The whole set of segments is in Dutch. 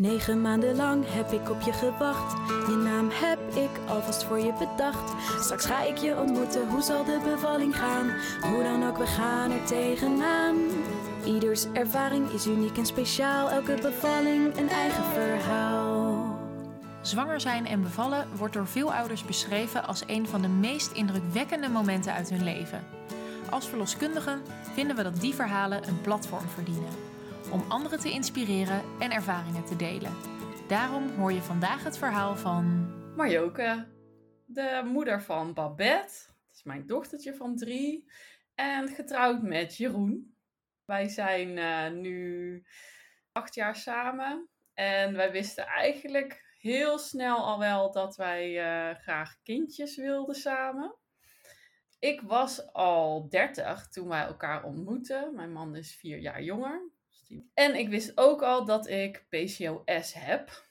Negen maanden lang heb ik op je gewacht. Je naam heb ik alvast voor je bedacht. Straks ga ik je ontmoeten, hoe zal de bevalling gaan? Hoe dan ook, we gaan er tegenaan. Ieders ervaring is uniek en speciaal. Elke bevalling een eigen verhaal. Zwanger zijn en bevallen wordt door veel ouders beschreven als een van de meest indrukwekkende momenten uit hun leven. Als verloskundigen vinden we dat die verhalen een platform verdienen. Om anderen te inspireren en ervaringen te delen. Daarom hoor je vandaag het verhaal van. Marjoke, de moeder van Babette. Dat is mijn dochtertje van drie. En getrouwd met Jeroen. Wij zijn eh, nu acht jaar samen. En wij wisten eigenlijk heel snel al wel dat wij eh, graag kindjes wilden samen. Ik was al 30 toen wij elkaar ontmoetten. Mijn man is vier jaar jonger. En ik wist ook al dat ik PCOS heb.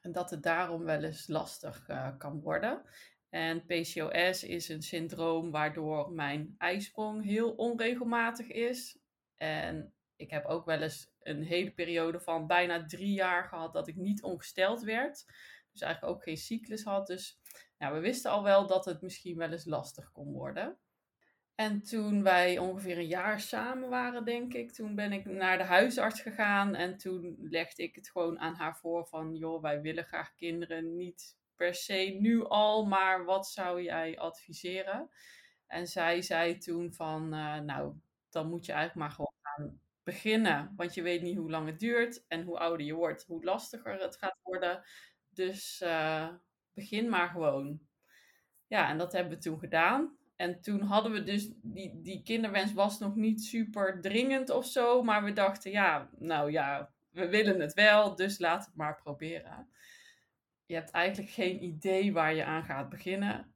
En dat het daarom wel eens lastig uh, kan worden. En PCOS is een syndroom waardoor mijn ijsprong heel onregelmatig is. En ik heb ook wel eens een hele periode van bijna drie jaar gehad dat ik niet ongesteld werd. Dus eigenlijk ook geen cyclus had. Dus nou, we wisten al wel dat het misschien wel eens lastig kon worden. En toen wij ongeveer een jaar samen waren, denk ik, toen ben ik naar de huisarts gegaan. En toen legde ik het gewoon aan haar voor van, joh, wij willen graag kinderen. Niet per se nu al, maar wat zou jij adviseren? En zij zei toen van, uh, nou, dan moet je eigenlijk maar gewoon gaan beginnen. Want je weet niet hoe lang het duurt en hoe ouder je wordt, hoe lastiger het gaat worden. Dus uh, begin maar gewoon. Ja, en dat hebben we toen gedaan. En toen hadden we dus, die, die kinderwens was nog niet super dringend of zo. Maar we dachten, ja, nou ja, we willen het wel, dus laat het maar proberen. Je hebt eigenlijk geen idee waar je aan gaat beginnen.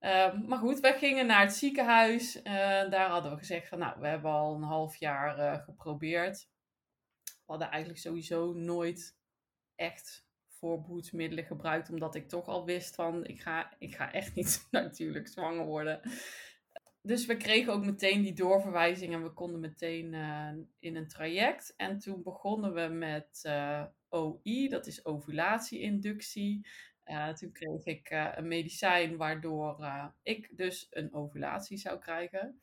Uh, maar goed, wij gingen naar het ziekenhuis. Uh, daar hadden we gezegd van, nou, we hebben al een half jaar uh, geprobeerd. We hadden eigenlijk sowieso nooit echt voorbehoedsmiddelen gebruikt, omdat ik toch al wist van ik ga, ik ga echt niet natuurlijk zwanger worden. Dus we kregen ook meteen die doorverwijzing en we konden meteen uh, in een traject. En toen begonnen we met uh, OI, dat is ovulatie-inductie. Uh, toen kreeg ik een medicijn waardoor ik dus een ovulatie zou krijgen.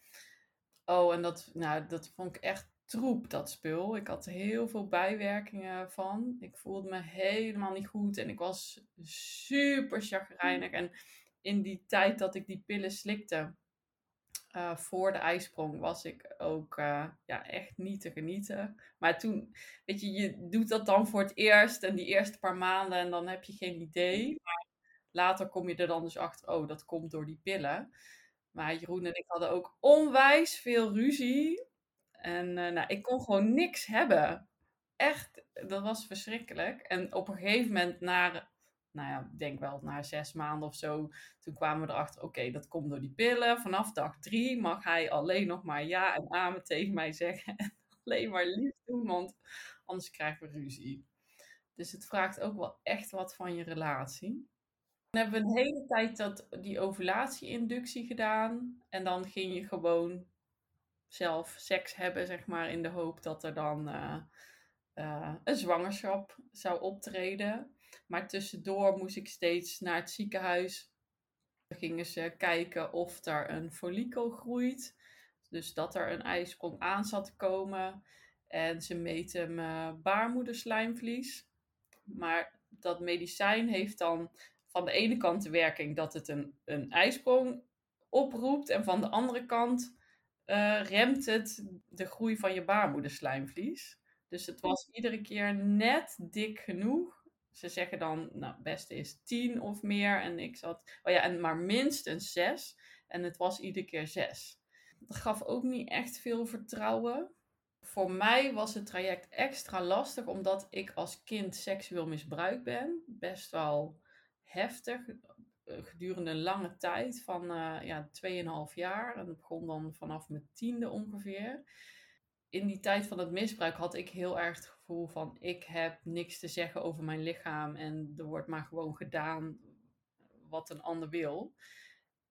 Oh, en dat, nou, dat vond ik echt troep, dat spul. Ik had heel veel bijwerkingen van. Ik voelde me helemaal niet goed en ik was super chagrijnig. En in die tijd dat ik die pillen slikte uh, voor de ijsprong, was ik ook uh, ja, echt niet te genieten. Maar toen, weet je, je doet dat dan voor het eerst en die eerste paar maanden en dan heb je geen idee. Maar later kom je er dan dus achter, oh, dat komt door die pillen. Maar Jeroen en ik hadden ook onwijs veel ruzie en uh, nou, ik kon gewoon niks hebben. Echt, dat was verschrikkelijk. En op een gegeven moment, na, nou ja, denk wel na zes maanden of zo, toen kwamen we erachter, oké, dat komt door die pillen. Vanaf dag drie mag hij alleen nog maar ja en amen tegen mij zeggen. En alleen maar lief doen, want anders krijgen we ruzie. Dus het vraagt ook wel echt wat van je relatie. Dan hebben we een hele tijd dat, die ovulatie-inductie gedaan. En dan ging je gewoon zelf seks hebben, zeg maar, in de hoop dat er dan uh, uh, een zwangerschap zou optreden. Maar tussendoor moest ik steeds naar het ziekenhuis. Dan gingen ze kijken of er een follikel groeit. Dus dat er een ijsprong aan zat te komen. En ze meten mijn baarmoederslijmvlies. Maar dat medicijn heeft dan van de ene kant de werking dat het een, een ijsprong oproept. En van de andere kant uh, remt het de groei van je baarmoederslijmvlies. Dus het was iedere keer net dik genoeg. Ze zeggen dan, nou, het beste is 10 of meer. En ik zat, oh ja, en maar minstens 6. En het was iedere keer 6. Dat gaf ook niet echt veel vertrouwen. Voor mij was het traject extra lastig, omdat ik als kind seksueel misbruikt ben. Best wel heftig. Eh, gedurende een lange tijd van uh, ja, 2,5 jaar. En dat begon dan vanaf mijn tiende ongeveer. In die tijd van het misbruik had ik heel erg het gevoel van ik heb niks te zeggen over mijn lichaam en er wordt maar gewoon gedaan wat een ander wil.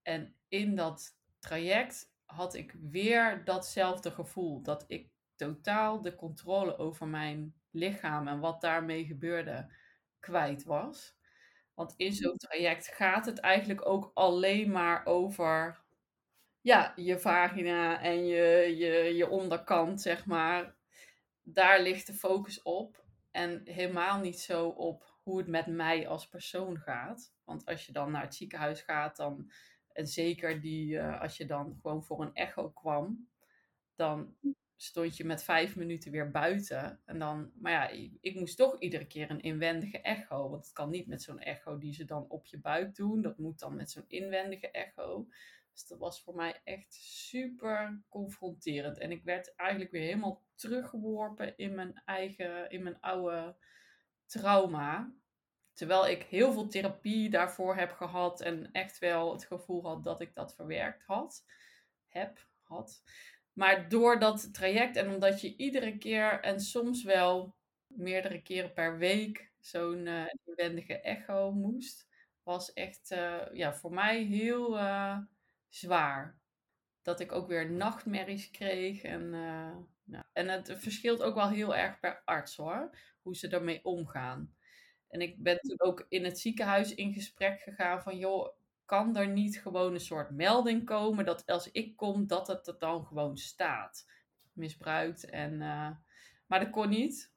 En in dat traject had ik weer datzelfde gevoel dat ik totaal de controle over mijn lichaam en wat daarmee gebeurde kwijt was. Want in zo'n traject gaat het eigenlijk ook alleen maar over ja, je vagina en je, je, je onderkant, zeg maar. Daar ligt de focus op. En helemaal niet zo op hoe het met mij als persoon gaat. Want als je dan naar het ziekenhuis gaat, dan, en zeker die, uh, als je dan gewoon voor een echo kwam, dan stond je met vijf minuten weer buiten. En dan, maar ja, ik, moest toch iedere keer een inwendige echo. Want het kan niet met zo'n echo die ze dan op je buik doen. Dat moet dan met zo'n inwendige echo. Dus dat was voor mij echt super confronterend. En ik werd eigenlijk weer helemaal teruggeworpen in mijn eigen, in mijn oude trauma. Terwijl ik heel veel therapie daarvoor heb gehad en echt wel het gevoel had dat ik dat verwerkt had. Heb, had. Maar door dat traject en omdat je iedere keer en soms wel meerdere keren per week zo'n uh, inwendige echo moest, was echt uh, ja, voor mij heel uh, zwaar. Dat ik ook weer nachtmerries kreeg. En, en het verschilt ook wel heel erg per arts hoor, hoe ze daarmee omgaan. En ik ben toen ook in het ziekenhuis in gesprek gegaan van joh, kan er niet gewoon een soort melding komen dat als ik kom, dat het er dan gewoon staat. Misbruikt en. Uh, maar dat kon niet.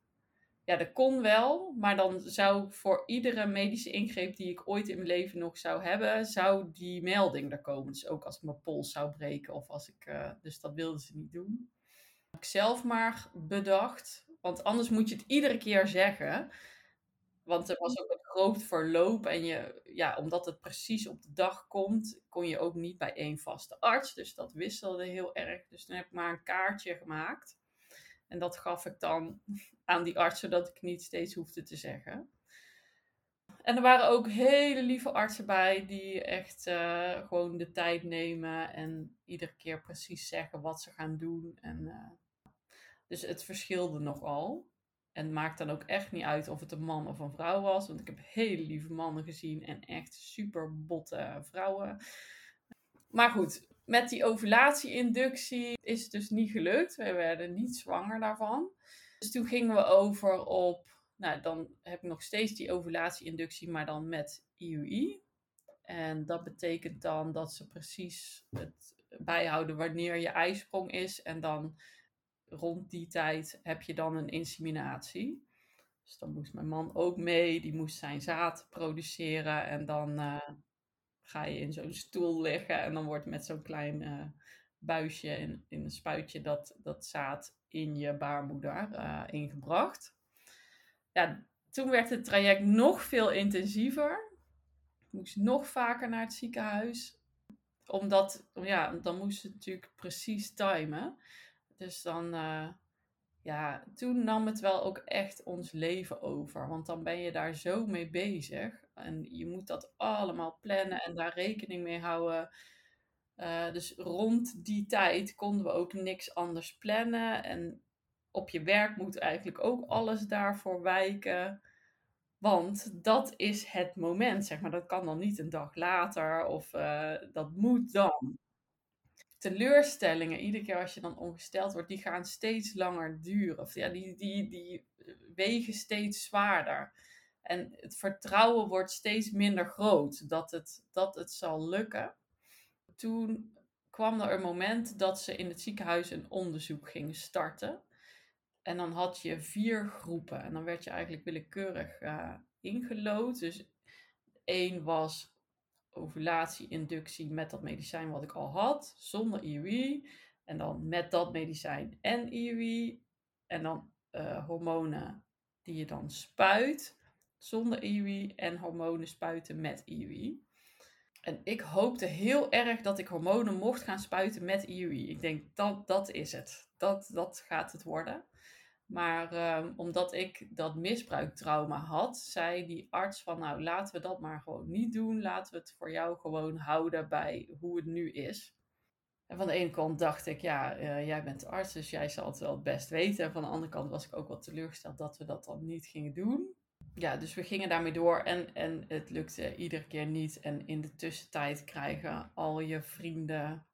Ja, dat kon wel, maar dan zou voor iedere medische ingreep die ik ooit in mijn leven nog zou hebben, zou die melding er komen. Dus ook als ik mijn pols zou breken of als ik. Uh, dus dat wilden ze niet doen. Ik zelf maar bedacht, want anders moet je het iedere keer zeggen. Want er was ook een groot verloop en je, ja, omdat het precies op de dag komt, kon je ook niet bij één vaste arts. Dus dat wisselde heel erg. Dus toen heb ik maar een kaartje gemaakt. En dat gaf ik dan aan die arts, zodat ik niet steeds hoefde te zeggen. En er waren ook hele lieve artsen bij die echt uh, gewoon de tijd nemen en iedere keer precies zeggen wat ze gaan doen. En, uh, dus het verschilde nogal. En het maakt dan ook echt niet uit of het een man of een vrouw was. Want ik heb hele lieve mannen gezien en echt super botte vrouwen. Maar goed, met die ovulatie-inductie is het dus niet gelukt. We werden niet zwanger daarvan. Dus toen gingen we over op, nou dan heb ik nog steeds die ovulatie-inductie, maar dan met IUI. En dat betekent dan dat ze precies het bijhouden wanneer je ijsprong is. En dan rond die tijd heb je dan een inseminatie. Dus dan moest mijn man ook mee, die moest zijn zaad produceren en dan uh, ga je in zo'n stoel liggen en dan wordt met zo'n klein uh, buisje in, in een spuitje dat, dat zaad in je baarmoeder uh, ingebracht. Ja, toen werd het traject nog veel intensiever. Ik moest nog vaker naar het ziekenhuis. Omdat, ja, dan moest het natuurlijk precies timen. Dus dan, uh, ja, toen nam het wel ook echt ons leven over. Want dan ben je daar zo mee bezig. En je moet dat allemaal plannen en daar rekening mee houden. Uh, dus rond die tijd konden we ook niks anders plannen. En op je werk moet eigenlijk ook alles daarvoor wijken. Want dat is het moment, zeg maar. Dat kan dan niet een dag later of uh, dat moet dan teleurstellingen, iedere keer als je dan ongesteld wordt, die gaan steeds langer duren. Of ja, die, die, die wegen steeds zwaarder. En het vertrouwen wordt steeds minder groot dat het, dat het zal lukken. Toen kwam er een moment dat ze in het ziekenhuis een onderzoek gingen starten. En dan had je vier groepen. En dan werd je eigenlijk willekeurig uh, ingelood. Dus één was ovulatie-inductie met dat medicijn wat ik al had, zonder IUI. En dan met dat medicijn en IUI. En dan uh, hormonen die je dan spuit zonder IUI en hormonen spuiten met IUI. En ik hoopte heel erg dat ik hormonen mocht gaan spuiten met IUI. Ik denk dat dat is het. Dat, dat gaat het worden. Maar ehm, omdat ik dat misbruiktrauma had, zei die arts van nou laten we dat maar gewoon niet doen. Laten we het voor jou gewoon houden bij hoe het nu is. En van de ene kant dacht ik, ja, uh, jij bent arts, dus jij zal het wel het best weten. En van de andere kant was ik ook wel teleurgesteld dat we dat dan niet gingen doen. Ja, dus we gingen daarmee door en, en het lukte iedere keer niet. En in de tussentijd krijgen al je vrienden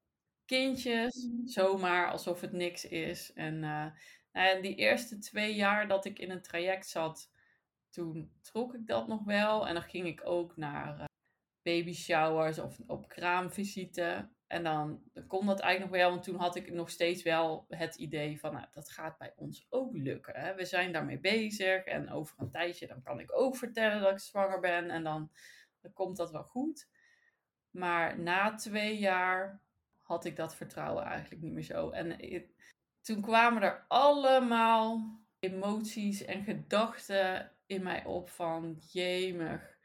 kindjes, zomaar alsof het niks is. En uh, En die eerste twee jaar dat ik in een traject zat, toen trok ik dat nog wel. En dan ging ik ook naar uh, baby showers of op kraamvisite. En dan, kon dat eigenlijk nog wel, want toen had ik nog steeds wel het idee van, nou, dat gaat bij ons ook lukken. Hè? We zijn daarmee bezig en over een tijdje dan kan ik ook vertellen dat ik zwanger ben en dan, dan komt dat wel goed. Maar na twee jaar had ik dat vertrouwen eigenlijk niet meer zo. En toen kwamen er allemaal emoties en gedachten in mij op van, jemig,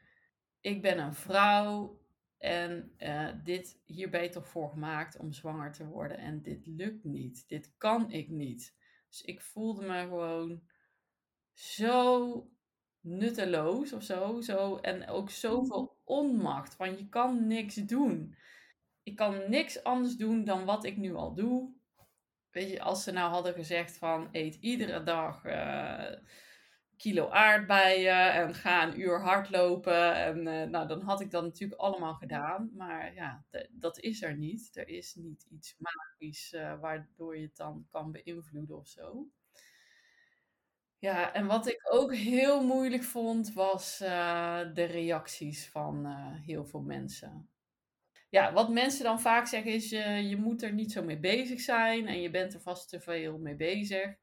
ik ben een vrouw en uh, dit, hier ben je toch voor gemaakt om zwanger te worden. En dit lukt niet. Dit kan ik niet. Dus ik voelde me gewoon zo nutteloos of zo. zo en ook zoveel onmacht. Want je kan niks doen. Ik kan niks anders doen dan wat ik nu al doe. Weet je, als ze nou hadden gezegd van eet iedere dag uh, kilo aardbeien en ga een uur hardlopen. En uh, nou, dan had ik dat natuurlijk allemaal gedaan. Maar ja, dat is er niet. Er is niet iets magisch uh, waardoor je het dan kan beïnvloeden of zo. Ja, en wat ik ook heel moeilijk vond, was de reacties van heel veel mensen. Ja, wat mensen dan vaak zeggen is, je moet er niet zo mee bezig zijn en je bent er vast te veel mee bezig.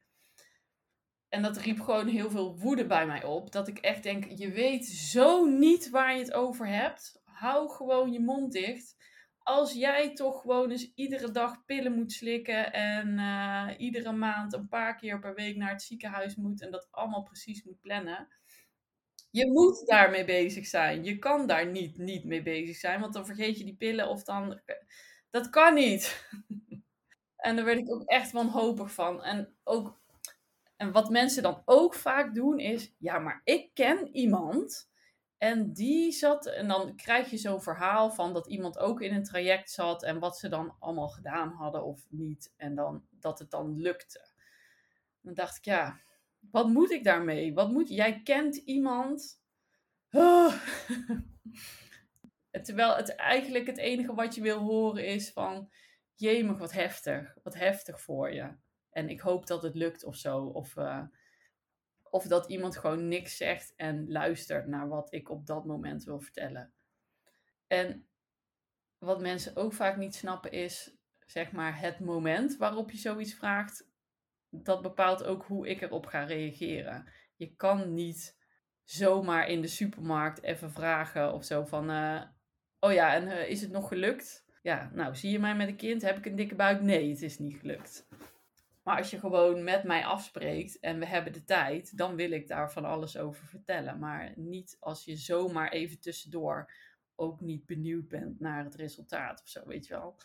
En dat riep gewoon heel veel woede bij mij op. Dat ik echt denk, je weet zo niet waar je het over hebt. Hou gewoon je mond dicht. Als jij toch gewoon eens iedere dag pillen moet slikken en uh, iedere maand een paar keer per week naar het ziekenhuis moet en dat allemaal precies moet plannen. Je moet daarmee bezig zijn. Je kan daar niet, niet mee bezig zijn, want dan vergeet je die pillen of dan. Dat kan niet. en daar werd ik ook echt wanhopig van. En ook en wat mensen dan ook vaak doen is, ja, maar ik ken iemand en die zat, en dan krijg je zo'n verhaal van dat iemand ook in een traject zat en wat ze dan allemaal gedaan hadden of niet. En dan dat het dan lukte. Dan dacht ik, ja, wat moet ik daarmee? Wat moet, jij kent iemand. Terwijl het eigenlijk het enige wat je wil horen is van, jemig, wat heftig. Wat heftig voor je. En ik hoop dat het lukt of zo. Of, uh, of dat iemand gewoon niks zegt en luistert naar wat ik op dat moment wil vertellen. En wat mensen ook vaak niet snappen is, zeg maar, het moment waarop je zoiets vraagt. Dat bepaalt ook hoe ik erop ga reageren. Je kan niet zomaar in de supermarkt even vragen of zo van, uh, oh ja, en uh, is het nog gelukt? Ja, nou, zie je mij met een kind? Heb ik een dikke buik? Nee, het is niet gelukt. Maar als je gewoon met mij afspreekt en we hebben de tijd, dan wil ik daar van alles over vertellen. Maar niet als je zomaar even tussendoor ook niet benieuwd bent naar het resultaat of zo, weet je wel.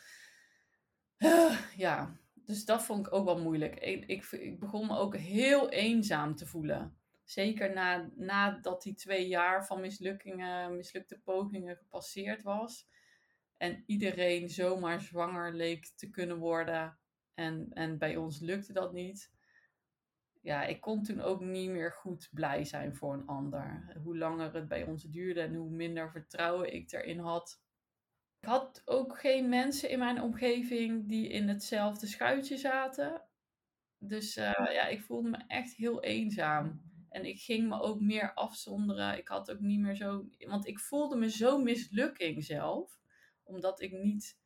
Ja, dus dat vond ik ook wel moeilijk. Ik, ik, begon me ook heel eenzaam te voelen. Zeker na, nadat die twee jaar van mislukkingen, mislukte pogingen gepasseerd was. En iedereen zomaar zwanger leek te kunnen worden en, en bij ons lukte dat niet. Ja, ik kon toen ook niet meer goed blij zijn voor een ander. Hoe langer het bij ons duurde en hoe minder vertrouwen ik erin had. Ik had ook geen mensen in mijn omgeving die in hetzelfde schuitje zaten. Dus uh, ja, ik voelde me echt heel eenzaam. En ik ging me ook meer afzonderen. Ik had ook niet meer zo. Want ik voelde me zo mislukking zelf. Omdat ik niet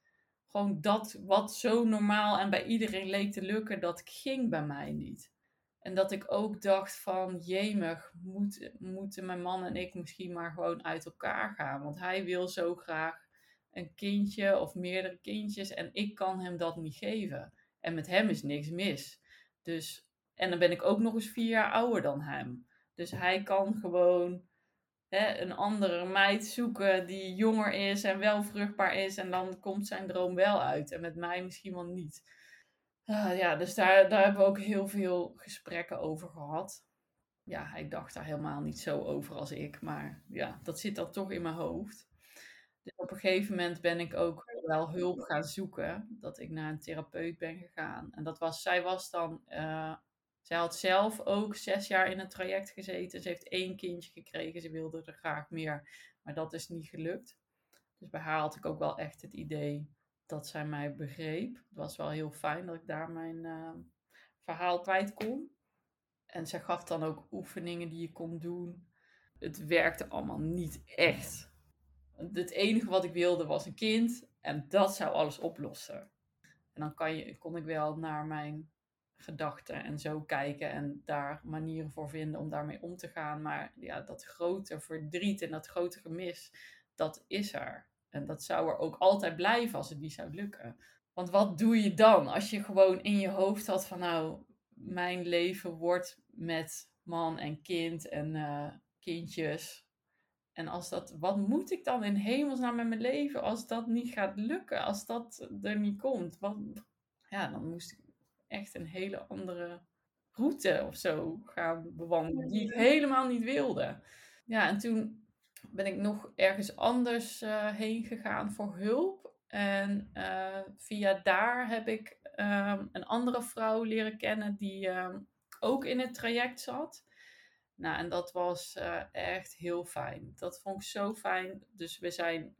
gewoon dat wat zo normaal en bij iedereen leek te lukken, dat ging bij mij niet. En dat ik ook dacht van, jemig, moet, moeten mijn man en ik misschien maar gewoon uit elkaar gaan. Want hij wil zo graag een kindje of meerdere kindjes en ik kan hem dat niet geven. En met hem is niks mis. Dus, en dan ben ik ook nog eens vier jaar ouder dan hem. Dus hij kan gewoon hè, een andere meid zoeken die jonger is en wel vruchtbaar is. En dan komt zijn droom wel uit. En met mij misschien wel niet. Uh, ja, dus daar, daar hebben we ook heel veel gesprekken over gehad. Ja, hij dacht daar helemaal niet zo over als ik. Maar ja, dat zit dan toch in mijn hoofd. Op een gegeven moment ben ik ook wel hulp gaan zoeken. Dat ik naar een therapeut ben gegaan. En dat was, zij was dan uh, zij had zelf ook zes jaar in een traject gezeten. Ze heeft één kindje gekregen. Ze wilde er graag meer, maar dat is niet gelukt. Dus bij haar had ik ook wel echt het idee dat zij mij begreep. Het was wel heel fijn dat ik daar mijn uh, verhaal kwijt kon. En zij gaf dan ook oefeningen die je kon doen. Het werkte allemaal niet echt. Het enige wat ik wilde was een kind en dat zou alles oplossen. En dan kan je, kon ik wel naar mijn gedachten en zo kijken en daar manieren voor vinden om daarmee om te gaan. Maar ja, dat grote verdriet en dat grote gemis, dat is er. En dat zou er ook altijd blijven als het niet zou lukken. Want wat doe je dan als je gewoon in je hoofd had van nou, mijn leven wordt met man en kind en uh, kindjes. En als dat, wat moet ik dan in hemelsnaam met mijn leven als dat niet gaat lukken, als dat er niet komt? Wat, ja, dan moest ik echt een hele andere route of zo gaan bewandelen, die ik helemaal niet wilde. Ja, en toen ben ik nog ergens anders uh, heen gegaan voor hulp. En uh, via daar heb ik um, een andere vrouw leren kennen die um, ook in het traject zat. Nou, en dat was uh, echt heel fijn. Dat vond ik zo fijn. Dus we zijn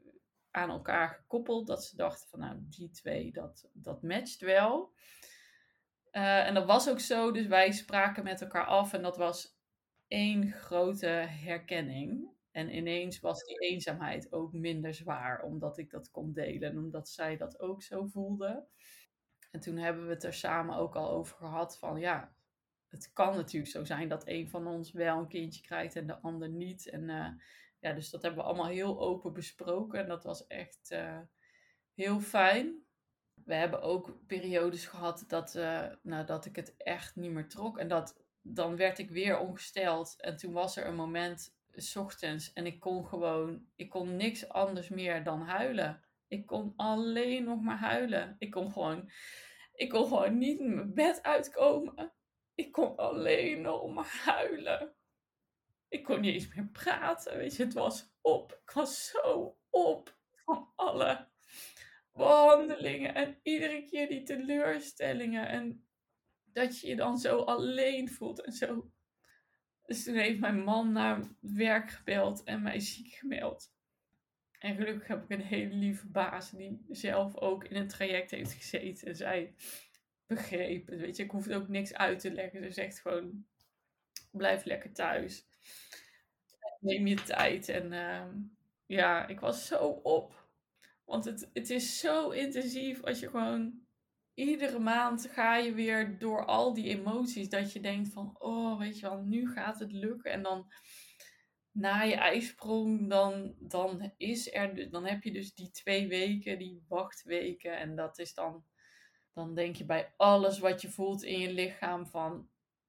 aan elkaar gekoppeld. Dat ze dachten van, nou, die twee, dat, dat matcht wel. Uh, en dat was ook zo. Dus wij spraken met elkaar af. En dat was één grote herkenning. En ineens was die eenzaamheid ook minder zwaar. Omdat ik dat kon delen. En omdat zij dat ook zo voelde. En toen hebben we het er samen ook al over gehad van ja, het kan natuurlijk zo zijn dat een van ons wel een kindje krijgt en de ander niet. En uh, ja, dus dat hebben we allemaal heel open besproken en dat was echt uh, heel fijn. We hebben ook periodes gehad dat, uh, nou, dat ik het echt niet meer trok en dat dan werd ik weer ongesteld en toen was er een moment s ochtends en ik kon gewoon, ik kon niks anders meer dan huilen. Ik kon alleen nog maar huilen. Ik kon gewoon, ik kon gewoon niet mijn bed uitkomen. Ik kon alleen nog maar huilen. Ik kon niet eens meer praten. Weet je, het was op. Ik was zo op van alle behandelingen. En iedere keer die teleurstellingen. En dat je je dan zo alleen voelt en zo. Dus toen heeft mijn man naar werk gebeld en mij ziek gemeld. En gelukkig heb ik een hele lieve baas die zelf ook in een traject heeft gezeten. En zij begreep Weet je, ik hoef ook niks uit te leggen. Ze zegt gewoon, blijf lekker thuis. Neem je tijd. En uh, ja, ik was zo op. Want het, het is zo intensief als je gewoon iedere maand ga je weer door al die emoties. Dat je denkt van, oh, weet je wel, nu gaat het lukken. En dan na je ijsprong, dan, dan is er, dan heb je dus die twee weken, die wachtweken. En dat is dan, dan denk je bij alles wat je voelt in je lichaam van,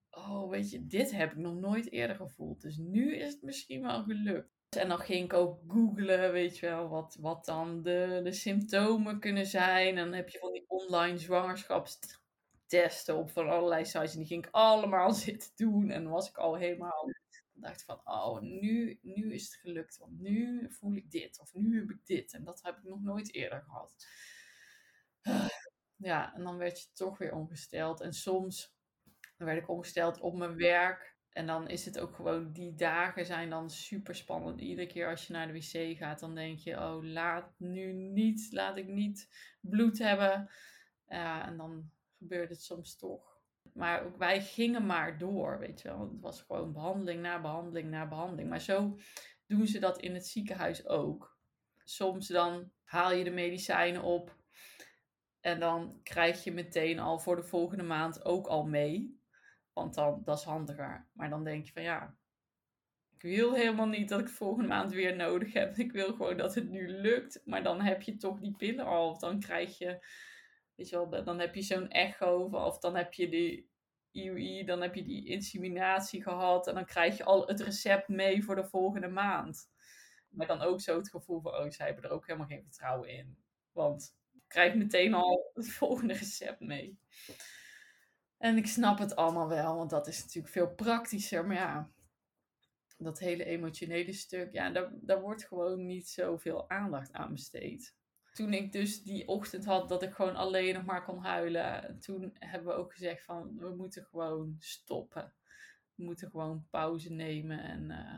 oh weet je, dit heb ik nog nooit eerder gevoeld. Dus nu is het misschien wel gelukt. En dan ging ik ook googlen, weet je wel, wat, wat dan de, de symptomen kunnen zijn. En dan heb je van die online zwangerschapstesten op van allerlei sites. En die ging ik allemaal zitten doen. En was ik al helemaal dacht van, oh, nu, nu is het gelukt. Want nu voel ik dit. Of nu heb ik dit. En dat heb ik nog nooit eerder gehad. Ja, en dan werd je toch weer ongesteld. En soms werd ik ongesteld op mijn werk. En dan is het ook gewoon, die dagen zijn dan super spannend. Iedere keer als je naar de wc gaat, dan denk je, oh, laat nu niet, laat ik niet bloed hebben. Ja, en dan gebeurt het soms toch. Maar wij gingen maar door, weet je wel. Het was gewoon behandeling na behandeling na behandeling. Maar zo doen ze dat in het ziekenhuis ook. Soms dan haal je de medicijnen op. En dan krijg je meteen al voor de volgende maand ook al mee. Want dan, dat is handiger. Maar dan denk je van ja, ik wil helemaal niet dat ik volgende maand weer nodig heb. Ik wil gewoon dat het nu lukt. Maar dan heb je toch die pillen al. Dan krijg je Weet je wel, dan heb je zo'n echo of dan heb je die IUI, dan heb je die inseminatie gehad en dan krijg je al het recept mee voor de volgende maand. Maar dan ook zo het gevoel van, oh, zij hebben er ook helemaal geen vertrouwen in. Want krijg meteen al het volgende recept mee. En ik snap het allemaal wel, want dat is natuurlijk veel praktischer. Maar ja, dat hele emotionele stuk, ja, daar, daar wordt gewoon niet zoveel aandacht aan besteed toen ik dus die ochtend had dat ik gewoon alleen nog maar kon huilen, toen hebben we ook gezegd van we moeten gewoon stoppen. We moeten gewoon pauze nemen. En, uh...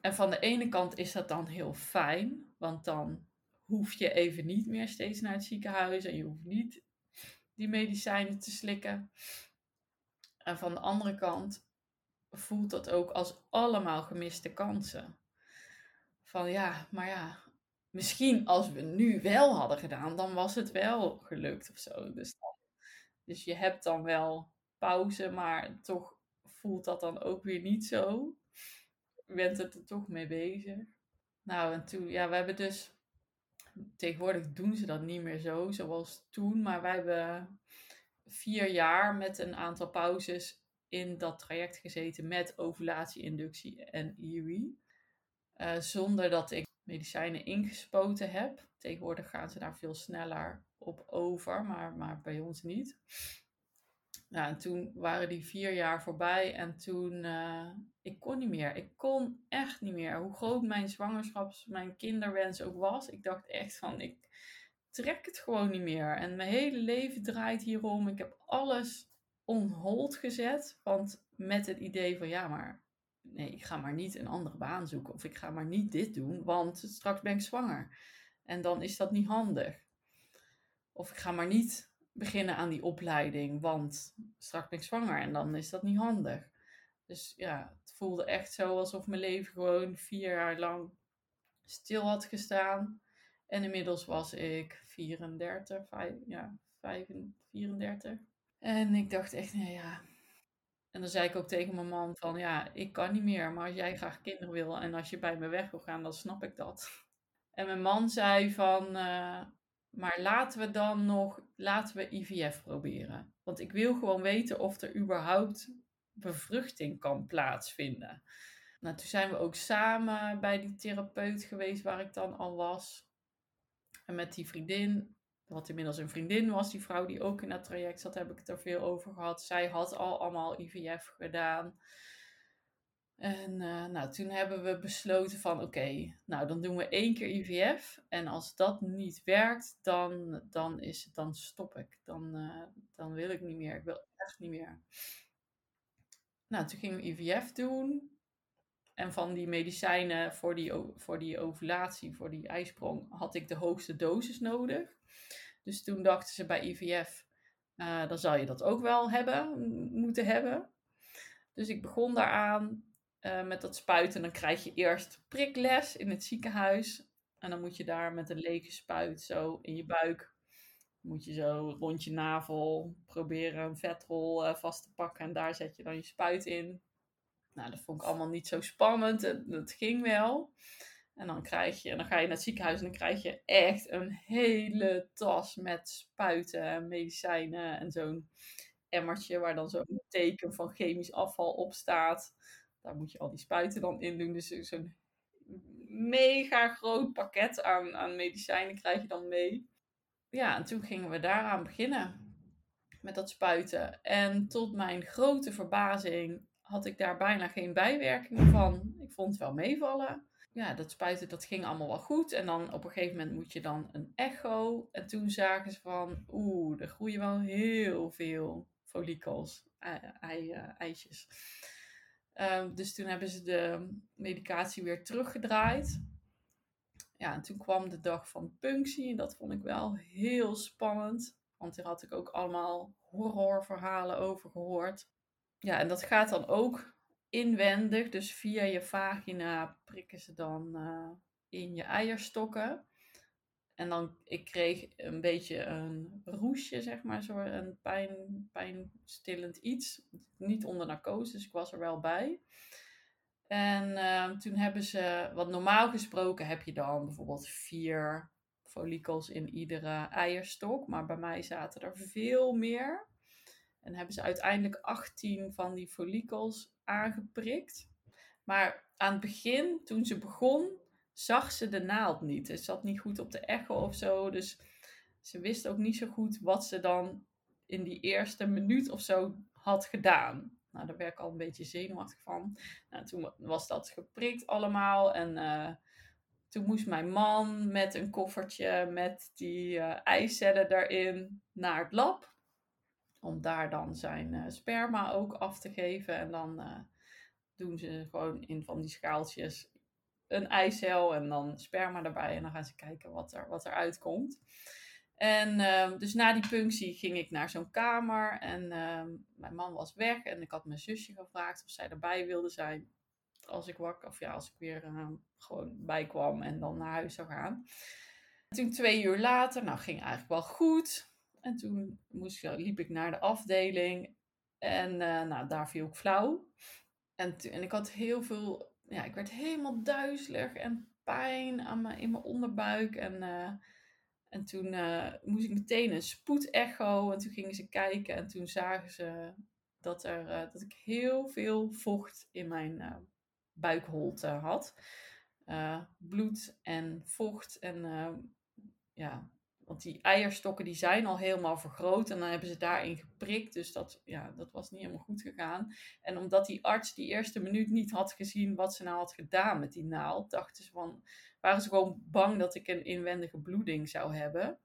en van de ene kant is dat dan heel fijn, want dan hoef je even niet meer steeds naar het ziekenhuis en je hoeft niet die medicijnen te slikken. En van de andere kant voelt dat ook als allemaal gemiste kansen. Van ja, maar ja, misschien als we nu wel hadden gedaan, dan was het wel gelukt of zo. Dus, dus je hebt dan wel pauze, maar toch voelt dat dan ook weer niet zo. Je bent het er toch mee bezig. Nou, en toen, ja, we hebben dus. Tegenwoordig doen ze dat niet meer zo, zoals toen. Maar wij hebben vier jaar met een aantal pauzes in dat traject gezeten met ovulatie-inductie en IUI. Uh, zonder dat ik medicijnen ingespoten heb. Tegenwoordig gaan ze daar veel sneller op over, maar, maar bij ons niet. Nou, en toen waren die vier jaar voorbij en toen, uh, ik kon niet meer. Ik kon echt niet meer. Hoe groot mijn zwangerschaps, mijn kinderwens ook was. Ik dacht echt van, ik trek het gewoon niet meer. En mijn hele leven draait hierom. Ik heb alles on hold gezet. Want met het idee van, ja maar, nee, ik ga maar niet een andere baan zoeken. Of ik ga maar niet dit doen, want straks ben ik zwanger. En dan is dat niet handig. Of ik ga maar niet beginnen aan die opleiding, want straks ben ik zwanger en dan is dat niet handig. Dus ja, het voelde echt zo alsof mijn leven gewoon vier jaar lang stil had gestaan. En inmiddels was ik 34, 5, ja, 34. En ik dacht echt, nee ja. En dan zei ik ook tegen mijn man van, ja, ik kan niet meer, maar als jij graag kinderen wil en als je bij me weg wil gaan, dan snap ik dat. En mijn man zei van, uh, maar laten we dan nog, laten we IVF proberen. Want ik wil gewoon weten of er überhaupt bevruchting kan plaatsvinden. Nou, toen zijn we ook samen bij die therapeut geweest waar ik dan al was. En met die vriendin, wat inmiddels een vriendin was, die vrouw die ook in dat traject zat, heb ik het er veel over gehad. Zij had al allemaal IVF gedaan. En uh, nou, toen hebben we besloten van oké, nou dan doen we één keer IVF. En als dat niet werkt, dan, dan, is het, dan stop ik. Dan, uh, dan wil ik niet meer. Ik wil echt niet meer. Nou, toen gingen we IVF doen. En van die medicijnen voor die, voor die ovulatie, voor die ijsprong, had ik de hoogste dosis nodig. Dus toen dachten ze bij IVF, uh, dan zal je dat ook wel hebben, moeten hebben. Dus ik begon daaraan. Uh, met dat spuiten. Dan krijg je eerst prikles in het ziekenhuis. En dan moet je daar met een lege spuit zo in je buik. Moet je zo rond je navel proberen een vetrol uh, vast te pakken. En daar zet je dan je spuit in. Nou, dat vond ik allemaal niet zo spannend. Het, ging wel. En dan, krijg je, dan ga je naar het ziekenhuis en dan krijg je echt een hele tas met spuiten en medicijnen. En zo'n emmertje waar dan zo'n teken van chemisch afval op staat. Daar moet je al die spuiten dan in doen. Dus zo'n mega groot pakket aan, aan medicijnen krijg je dan mee. Ja, en toen gingen we daaraan beginnen. Met dat spuiten. En tot mijn grote verbazing had ik daar bijna geen bijwerkingen van. Ik vond het wel meevallen. Ja, dat spuiten dat ging allemaal wel goed. En dan op een gegeven moment moet je dan een echo. En toen zagen ze van, oeh, er groeien wel heel veel follicels, ei, eitjes. Ehm, dus toen hebben ze de medicatie weer teruggedraaid. Ja, en toen kwam de dag van punctie. En dat vond ik wel heel spannend. Want daar had ik ook allemaal horrorverhalen over gehoord. Ja, en dat gaat dan ook inwendig. Dus via je vagina prikken ze dan uh, in je eierstokken. En dan, ik kreeg een beetje een roesje, zeg maar, zo een pijn, pijnstillend iets. Niet onder narcose, dus ik was er wel bij. En uh, toen hebben ze, wat normaal gesproken heb je dan bijvoorbeeld vier follicels in iedere eierstok. Maar bij mij zaten er veel meer. En hebben ze uiteindelijk 18 van die follicels aangeprikt. Maar aan het begin, toen ze begon, zag ze de naald niet. Het zat niet goed op de echo of zo. Dus ze wist ook niet zo goed wat ze dan in die eerste minuut of zo had gedaan. Nou, daar werd ik al een beetje zenuwachtig van. Nou, toen was dat geprikt allemaal. En uh, toen moest mijn man met een koffertje met die uh, eicellen daarin naar het lab. Om daar dan zijn uh, sperma ook af te geven. En dan doen ze gewoon in van die schaaltjes een eicel en dan sperma erbij. En dan gaan ze kijken wat er, wat er uitkomt. En ehm, dus na die punctie ging ik naar zo'n kamer. En ehm, mijn man was weg. En ik had mijn zusje gevraagd of zij erbij wilde zijn. Als ik wakker, of ja, als ik weer ehm, gewoon bijkwam en dan naar huis zou gaan. toen twee uur later, nou ging eigenlijk wel goed. En toen moest, liep ik naar de afdeling. En uh, nou, daar viel ik flauw. En, en ik had heel veel, ja, ik werd helemaal duizelig en pijn aan mijn, in mijn onderbuik. En, uh, en toen uh, moest ik meteen een spoedecho. En toen gingen ze kijken en toen zagen ze dat, er, dat ik heel veel vocht in mijn buikholte had. bloed en vocht en ja, want die eierstokken die zijn al helemaal vergroot en dan hebben ze daarin geprikt. Dus dat, ja, dat was niet helemaal goed gegaan. En omdat die arts die eerste minuut niet had gezien wat ze nou had gedaan met die naald, dachten ze van, waren ze gewoon bang dat ik een inwendige bloeding zou hebben.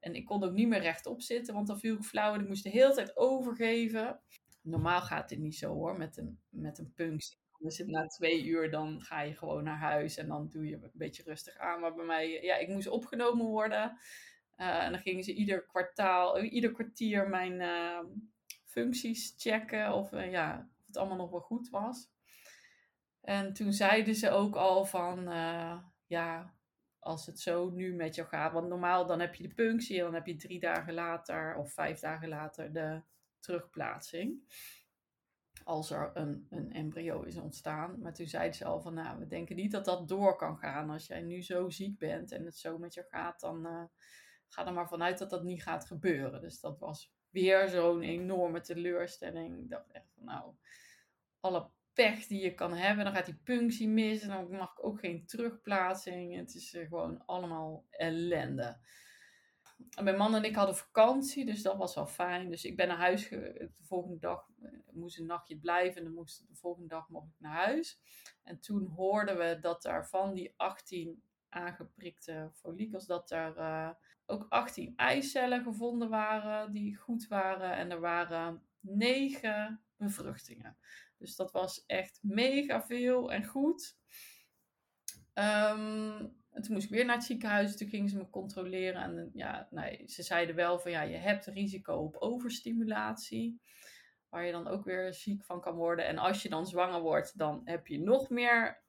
En ik kon ook niet meer rechtop zitten, want dan viel ik flauw en ik moest de hele tijd overgeven. Normaal gaat dit niet zo hoor, met een, met een punctie. Dus na twee uur dan ga je gewoon naar huis en dan doe je een beetje rustig aan. Maar bij mij, ja, ik moest opgenomen worden. Uh, en dan gingen ze ieder kwartaal, eh, ieder kwartier mijn uh, functies checken of, ja, of het allemaal nog wel goed was. En toen zeiden ze ook al van, ja, als het zo nu met jou gaat. Want normaal dan heb je de punctie en dan heb je drie dagen later of vijf dagen later de terugplaatsing als er een, een embryo is ontstaan. Maar toen zeiden ze al van, nou, we denken niet dat dat door kan gaan. Als jij nu zo ziek bent en het zo met je gaat, dan uh, ga er maar vanuit dat dat niet gaat gebeuren. Dus dat was weer zo'n enorme teleurstelling. Ik dacht echt van, nou, alle pech die je kan hebben, dan gaat die punctie mis en dan mag ik ook geen terugplaatsing. Het is uh, gewoon allemaal ellende mijn man en ik hadden vakantie, dus dat was wel fijn. Dus ik ben naar huis, de volgende dag eh, moest een nachtje blijven en dan de volgende dag mocht ik naar huis. En toen hoorden we dat er van die 18 aangeprikte follikels, dat er uh, ook 18 eicellen gevonden waren die goed waren. En er waren 9 bevruchtingen. Dus dat was echt mega veel en goed. Um, en toen moest ik weer naar het ziekenhuis. Toen gingen ze me controleren. En ja, nee, ze zeiden wel van ja, je hebt risico op overstimulatie. Waar je dan ook weer ziek van kan worden. En als je dan zwanger wordt, dan heb je nog meer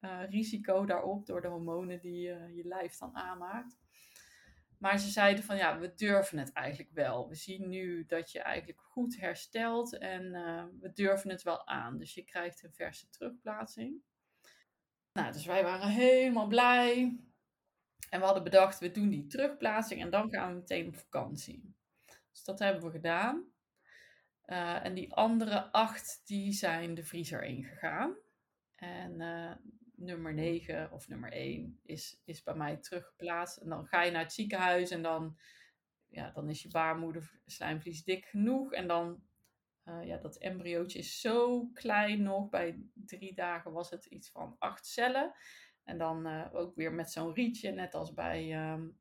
uh, risico daarop. Door de hormonen die uh, je lijf dan aanmaakt. Maar ze zeiden van ja, we durven het eigenlijk wel. We zien nu dat je eigenlijk goed herstelt. En we durven het wel aan. Dus je krijgt een verse terugplaatsing. Nou, dus wij waren helemaal blij. En we hadden bedacht, we doen die terugplaatsing en dan gaan we meteen op vakantie. Dus dat hebben we gedaan. Uh, en die andere acht, die zijn de vriezer ingegaan. En uh, nummer 9 of nummer 1 is, is bij mij teruggeplaatst. En dan ga je naar het ziekenhuis en dan, ja, dan is je baarmoeder slijmvlies dik genoeg. En dan uh, ja, dat embryootje is zo klein nog. Bij drie dagen was het iets van acht cellen. En dan uh, ook weer met zo'n rietje, net als bij um,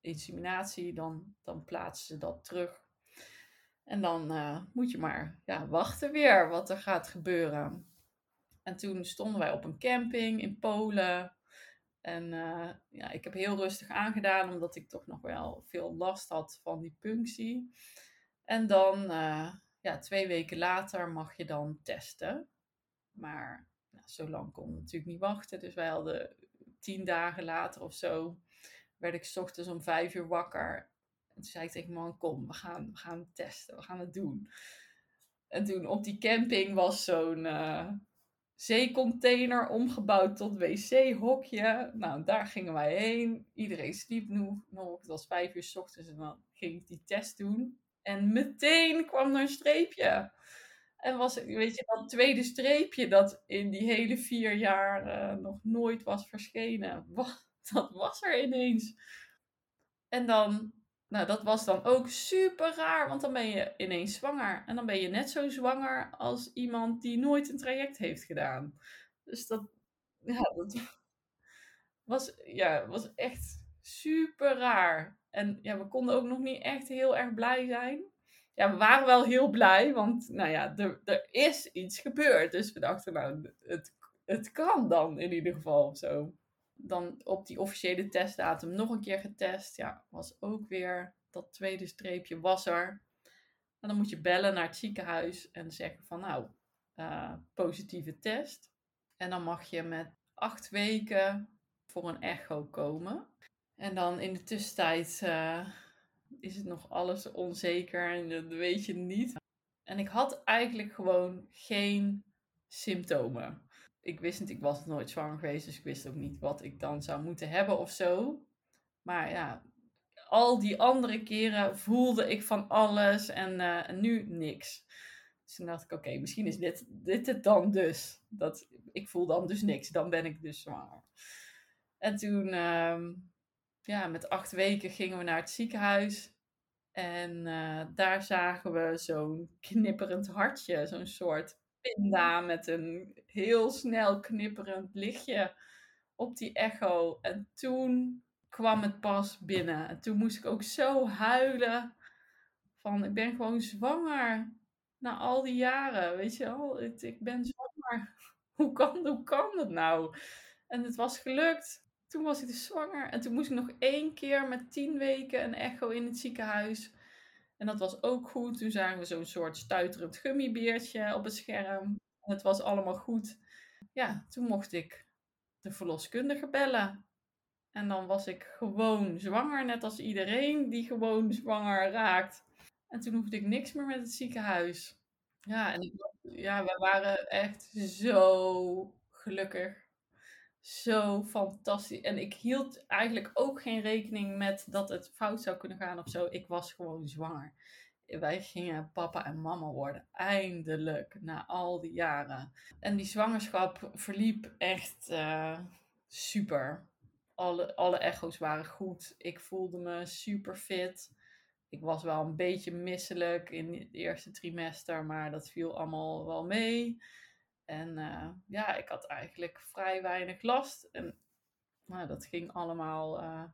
inseminatie, dan, dan plaatsen ze dat terug. En dan uh, moet je maar ja, wachten weer wat er gaat gebeuren. En toen stonden wij op een camping in Polen. En ja, ik heb heel rustig aangedaan, omdat ik toch nog wel veel last had van die punctie. En dan ja, twee weken later mag je dan testen. Maar nou, zo lang kon we natuurlijk niet wachten. Dus wij hadden tien dagen later of zo, werd ik s ochtends om vijf uur wakker. En toen zei ik tegen man, kom, we gaan, we gaan testen, we gaan het doen. En toen op die camping was zo'n uh, zeecontainer omgebouwd tot wc-hokje. Nou, daar gingen wij heen. Iedereen sliep nog. Het was vijf uur s ochtends en dan ging ik die test doen. En meteen kwam er een streepje. En was, weet je, dat tweede streepje dat in die hele vier jaar uh, nog nooit was verschenen. Wat, dat was er ineens. En dan, nou dat was dan ook super raar, want dan ben je ineens zwanger. En dan ben je net zo zwanger als iemand die nooit een traject heeft gedaan. Dus dat, ja, dat was, ja, was echt super raar. En ja, we konden ook nog niet echt heel erg blij zijn. Ja, we waren wel heel blij, want nou ja, er, er is iets gebeurd. Dus we dachten, nou, het, het kan dan in ieder geval zo. dan op die officiële testdatum nog een keer getest. Ja, was ook weer dat tweede streepje was er. En dan moet je bellen naar het ziekenhuis en zeggen van nou, uh, positieve test. En dan mag je met acht weken voor een echo komen. En dan in de tussentijd uh, is het nog alles onzeker en dat weet je niet. En ik had eigenlijk gewoon geen symptomen. Ik wist niet, ik was nooit zwanger geweest, dus ik wist ook niet wat ik dan zou moeten hebben of zo. Maar ja, al die andere keren voelde ik van alles en, uh, en nu niks. Dus toen dacht ik, oké, misschien is dit, dit het dan dus. Dat, ik voel dan dus niks, dan ben ik dus zwanger. En toen, uh, ja, met acht weken gingen we naar het ziekenhuis. En uh, daar zagen we zo'n knipperend hartje, zo'n soort pinda met een heel snel knipperend lichtje op die echo. En toen kwam het pas binnen. En toen moest ik ook zo huilen van ik ben gewoon zwanger. Na al die jaren, weet je wel, ik ben zwanger. Hoe kan, hoe kan dat nou? En het was gelukt. Toen was ik dus zwanger. En toen moest ik nog één keer met tien weken een echo in het ziekenhuis. En dat was ook goed. Toen zagen we zo'n soort stuiterend gummibeertje op het scherm. Het was allemaal goed. Ja, toen mocht ik de verloskundige bellen. En dan was ik gewoon zwanger, net als iedereen die gewoon zwanger raakt. En toen hoefde ik niks meer met het ziekenhuis. Ja, en ja, we waren echt zo gelukkig. Zo fantastisch. En ik hield eigenlijk ook geen rekening met dat het fout zou kunnen gaan of zo. Ik was gewoon zwanger. Wij gingen papa en mama worden. Eindelijk, na al die jaren. En die zwangerschap verliep echt uh, super. Alle, alle echo's waren goed. Ik voelde me super fit. Ik was wel een beetje misselijk in het eerste trimester, maar dat viel allemaal wel mee. En uh, ja, ik had eigenlijk vrij weinig last. En nou, dat ging allemaal uh,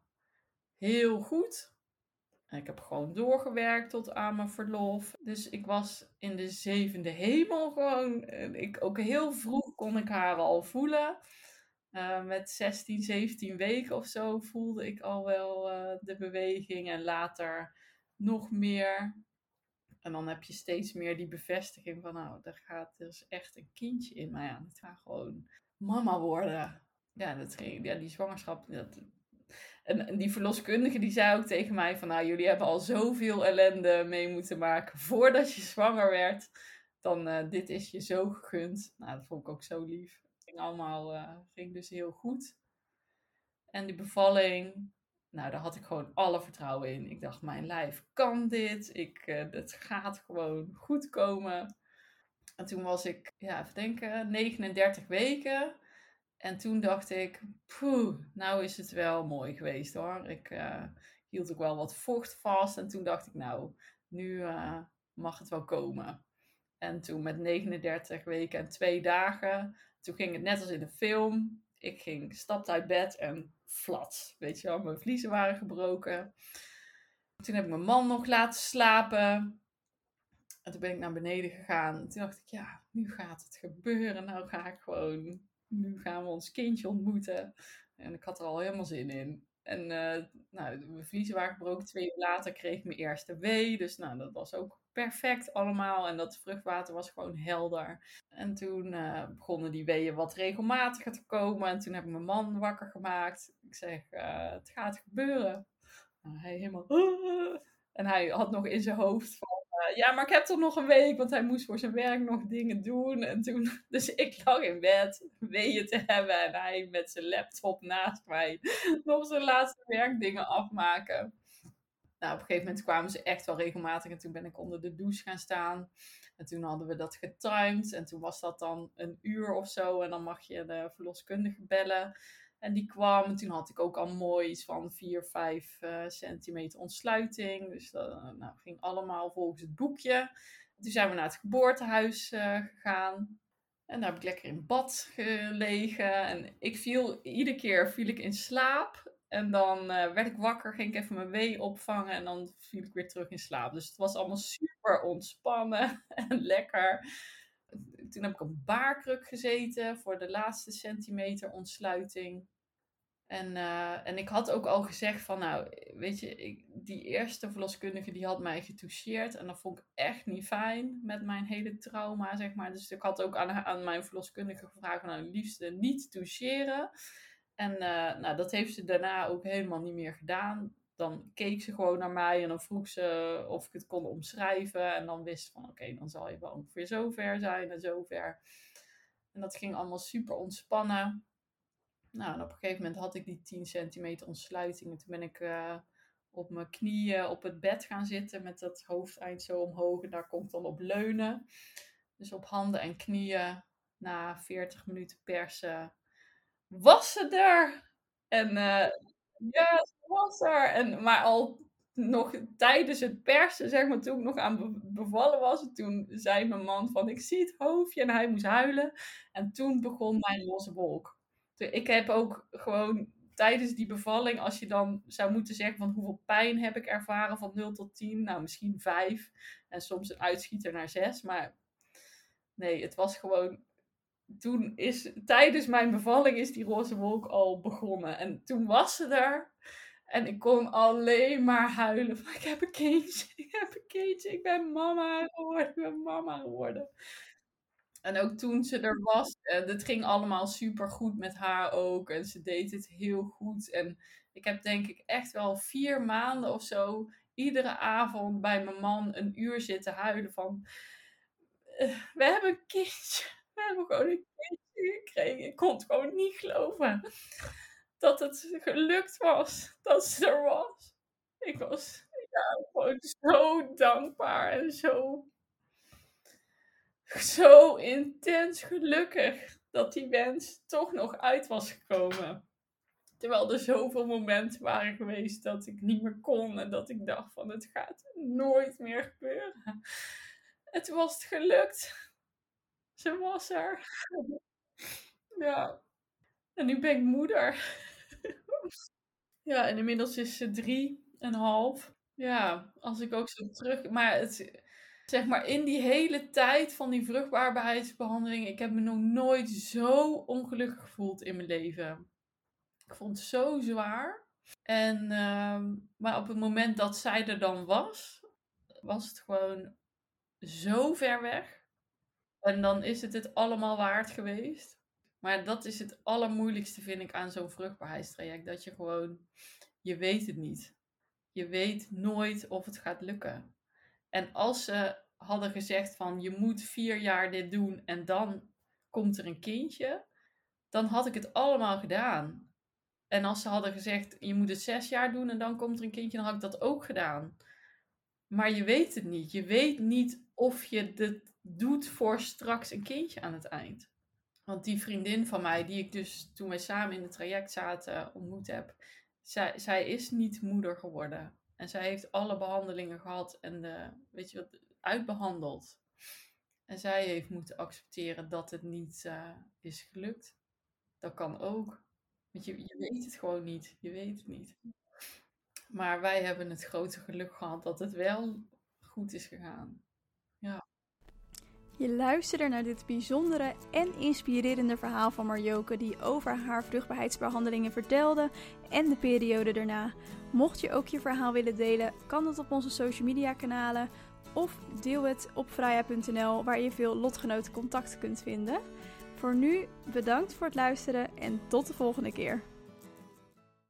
heel goed. En ik heb gewoon doorgewerkt tot aan mijn verlof. Dus ik was in de zevende hemel gewoon. Ik, ook heel vroeg kon ik haar al voelen. Uh, met 16, 17 weken of zo voelde ik al wel de beweging. En later nog meer. En dan heb je steeds meer die bevestiging van, nou, daar gaat dus echt een kindje in mij aan. Het gaat gewoon mama worden. Ja, dat ging, ja die zwangerschap. Dat, en, die verloskundige die zei ook tegen mij van, nou, jullie hebben al zoveel ellende mee moeten maken voordat je zwanger werd. Dan, uh, dit is je zo gegund. Nou, dat vond ik ook zo lief. Het ging allemaal, uh, ging dus heel goed. En die bevalling, nou, daar had ik gewoon alle vertrouwen in. Ik dacht, mijn lijf kan dit. Ik, uh, het gaat gewoon goed komen. En toen was ik, ja, even denken, 39 weken. En toen dacht ik, poeh, nou is het wel mooi geweest hoor. Ik uh, hield ook wel wat vocht vast. En toen dacht ik, nou, nu uh, mag het wel komen. En toen met 39 weken en twee dagen, toen ging het net als in de film. Ik ging, stapte uit bed en flat. Weet je wel, mijn vliezen waren gebroken. Toen heb ik mijn man nog laten slapen. En toen ben ik naar beneden gegaan. Toen dacht ik, ja, nu gaat het gebeuren. Nou ga ik gewoon, nu gaan we ons kindje ontmoeten. En ik had er al helemaal zin in. En uh, nou, mijn vliezen waren gebroken. Twee uur later kreeg ik mijn eerste wee. Dus nou, dat was ook perfect allemaal. En dat vruchtwater was gewoon helder. En toen uh, begonnen die weeën wat regelmatiger te komen. En toen heb ik mijn man wakker gemaakt. Ik zeg, uh, het gaat gebeuren. Hij helemaal... En hij had nog in zijn hoofd van... Uh, ja, maar ik heb toch nog een week, want hij moest voor zijn werk nog dingen doen. En toen, dus ik lag in bed, weeën te hebben. En hij met zijn laptop naast mij nog zijn laatste werkdingen afmaken nou, op een gegeven moment kwamen ze echt wel regelmatig. En toen ben ik onder de douche gaan staan. En toen hadden we dat getimed. En toen was dat dan een uur of zo. En dan mag je de verloskundige bellen. En die kwam. En toen had ik ook al mooi iets van 4, 5 uh, centimeter ontsluiting. Dus dat nou, ging allemaal volgens het boekje. Toen zijn we naar het geboortehuis uh, gegaan. En daar heb ik lekker in bad gelegen. En ik viel, iedere keer viel ik in slaap. En dan uh, werd ik wakker, ging ik even mijn wee opvangen en dan viel ik weer terug in slaap. Dus het was allemaal super ontspannen en lekker. Toen heb ik op baarkruk gezeten voor de laatste centimeter ontsluiting. En, eh, en ik had ook al gezegd van, nou, weet je, ik, die eerste verloskundige die had mij getoucheerd. En dat vond ik echt niet fijn met mijn hele trauma, zeg maar. Dus ik had ook aan, aan mijn verloskundige gevraagd, nou, liefste niet toucheren. En uh, nou, dat heeft ze daarna ook helemaal niet meer gedaan. Dan keek ze gewoon naar mij en dan vroeg ze of ik het kon omschrijven. En dan wist van, oké, dan zal je wel ongeveer zover zijn en zover. En dat ging allemaal super ontspannen. Nou, en op een gegeven moment had ik die 10 centimeter ontsluiting. En toen ben ik uh, op mijn knieën op het bed gaan zitten met dat hoofdeind zo omhoog. En daar ik dan op leunen. Dus op handen en knieën na 40 minuten persen was ze er. En uh, ja, ze was er. En, maar al nog tijdens het persen, zeg maar, toen ik nog aan bevallen was, toen zei mijn man van, ik zie het hoofdje en hij moest huilen. En toen begon mijn losse wolk ik heb ook gewoon tijdens die bevalling, als je dan zou moeten zeggen van hoeveel pijn heb ik ervaren van 0 tot 10, nou misschien 5 en soms een uitschieter naar 6, maar nee, het was gewoon toen is tijdens mijn bevalling is die roze wolk al begonnen en toen was ze er en ik kon alleen maar huilen van ik heb een kindje, ik heb een kindje, ik ben mama geworden, ik ben mama geworden. En ook toen ze er was, het ging allemaal super goed met haar ook. En ze deed het heel goed. En ik heb denk ik echt wel vier maanden of zo iedere avond bij mijn man een uur zitten huilen van... Uh, we hebben een kindje. We hebben gewoon een kindje gekregen. Ik kon het gewoon niet geloven dat het gelukt was. Dat ze er was. Ik was ja, gewoon zo dankbaar en zo zo intens gelukkig dat die wens toch nog uit was gekomen. Terwijl er zoveel momenten waren geweest dat ik niet meer kon en dat ik dacht van het gaat nooit meer gebeuren. Het was gelukt. Ze was er. Ja. En nu ben ik moeder. Ja, en inmiddels is ze drie en half. Ja, als ik ook zo terug. Maar het, zeg maar in die hele tijd van die vruchtbaarheidsbehandeling, ik heb me nog nooit zo ongelukkig gevoeld in mijn leven. Ik vond het zo zwaar. En, uh, maar op het moment dat zij er dan was, was het gewoon zo ver weg. En dan is het het allemaal waard geweest. Maar dat is het allermoeilijkste, vind ik, aan zo'n vruchtbaarheidstraject. Dat je gewoon, je weet het niet. Je weet nooit of het gaat lukken. En als ze hadden gezegd van je moet vier jaar dit doen en dan komt er een kindje, dan had ik het allemaal gedaan. En als ze hadden gezegd je moet het zes jaar doen en dan komt er een kindje, dan had ik dat ook gedaan. Maar je weet het niet. Je weet niet of je dit doet voor straks een kindje aan het eind. Want die vriendin van mij, die ik dus toen wij samen in het traject zaten ontmoet heb, zij, zij is niet moeder geworden. En zij heeft alle behandelingen gehad en de, weet je wat, uitbehandeld. En zij heeft moeten accepteren dat het niet uh, is gelukt. Dat kan ook. Want je, je weet het gewoon niet. Je weet het niet. Maar wij hebben het grote geluk gehad dat het wel goed is gegaan. Je luisterde naar dit bijzondere en inspirerende verhaal van Marjoke, die over haar vruchtbaarheidsbehandelingen vertelde en de periode daarna. Mocht je ook je verhaal willen delen, kan dat op onze social media kanalen of deel het op vrija.nl waar je veel lotgenoten contact kunt vinden. Voor nu bedankt voor het luisteren en tot de volgende keer.